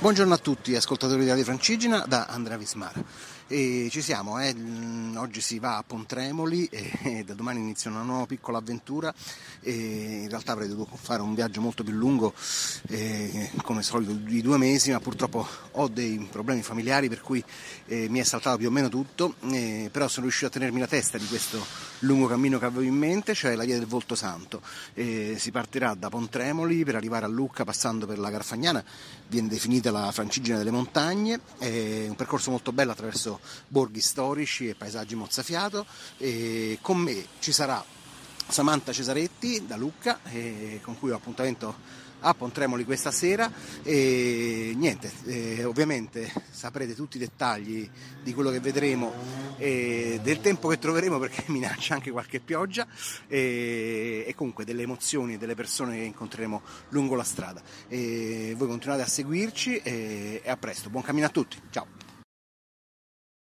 Buongiorno a tutti, ascoltatori di Radio Francigena da Andrea Vismara. E ci siamo, eh? oggi si va a Pontremoli e, e, da domani inizia una nuova piccola avventura e in realtà avrei dovuto fare un viaggio molto più lungo eh, come solito di due mesi ma purtroppo ho dei problemi familiari per cui eh, mi è saltato più o meno tutto eh, però sono riuscito a tenermi la testa di questo lungo cammino che avevo in mente cioè la via del Volto Santo si partirà da Pontremoli per arrivare a Lucca passando per la Garfagnana viene definita la Francigena delle montagne è un percorso molto bello attraverso borghi storici e paesaggi mozzafiato. E con me ci sarà Samantha Cesaretti da Lucca, con cui ho appuntamento a Pontremoli questa sera e niente, eh, ovviamente saprete tutti i dettagli di quello che vedremo e del tempo che troveremo perché minaccia anche qualche pioggia e, e comunque delle emozioni e delle persone che incontreremo lungo la strada. E voi continuate a seguirci e, e a presto, buon cammino a tutti, ciao!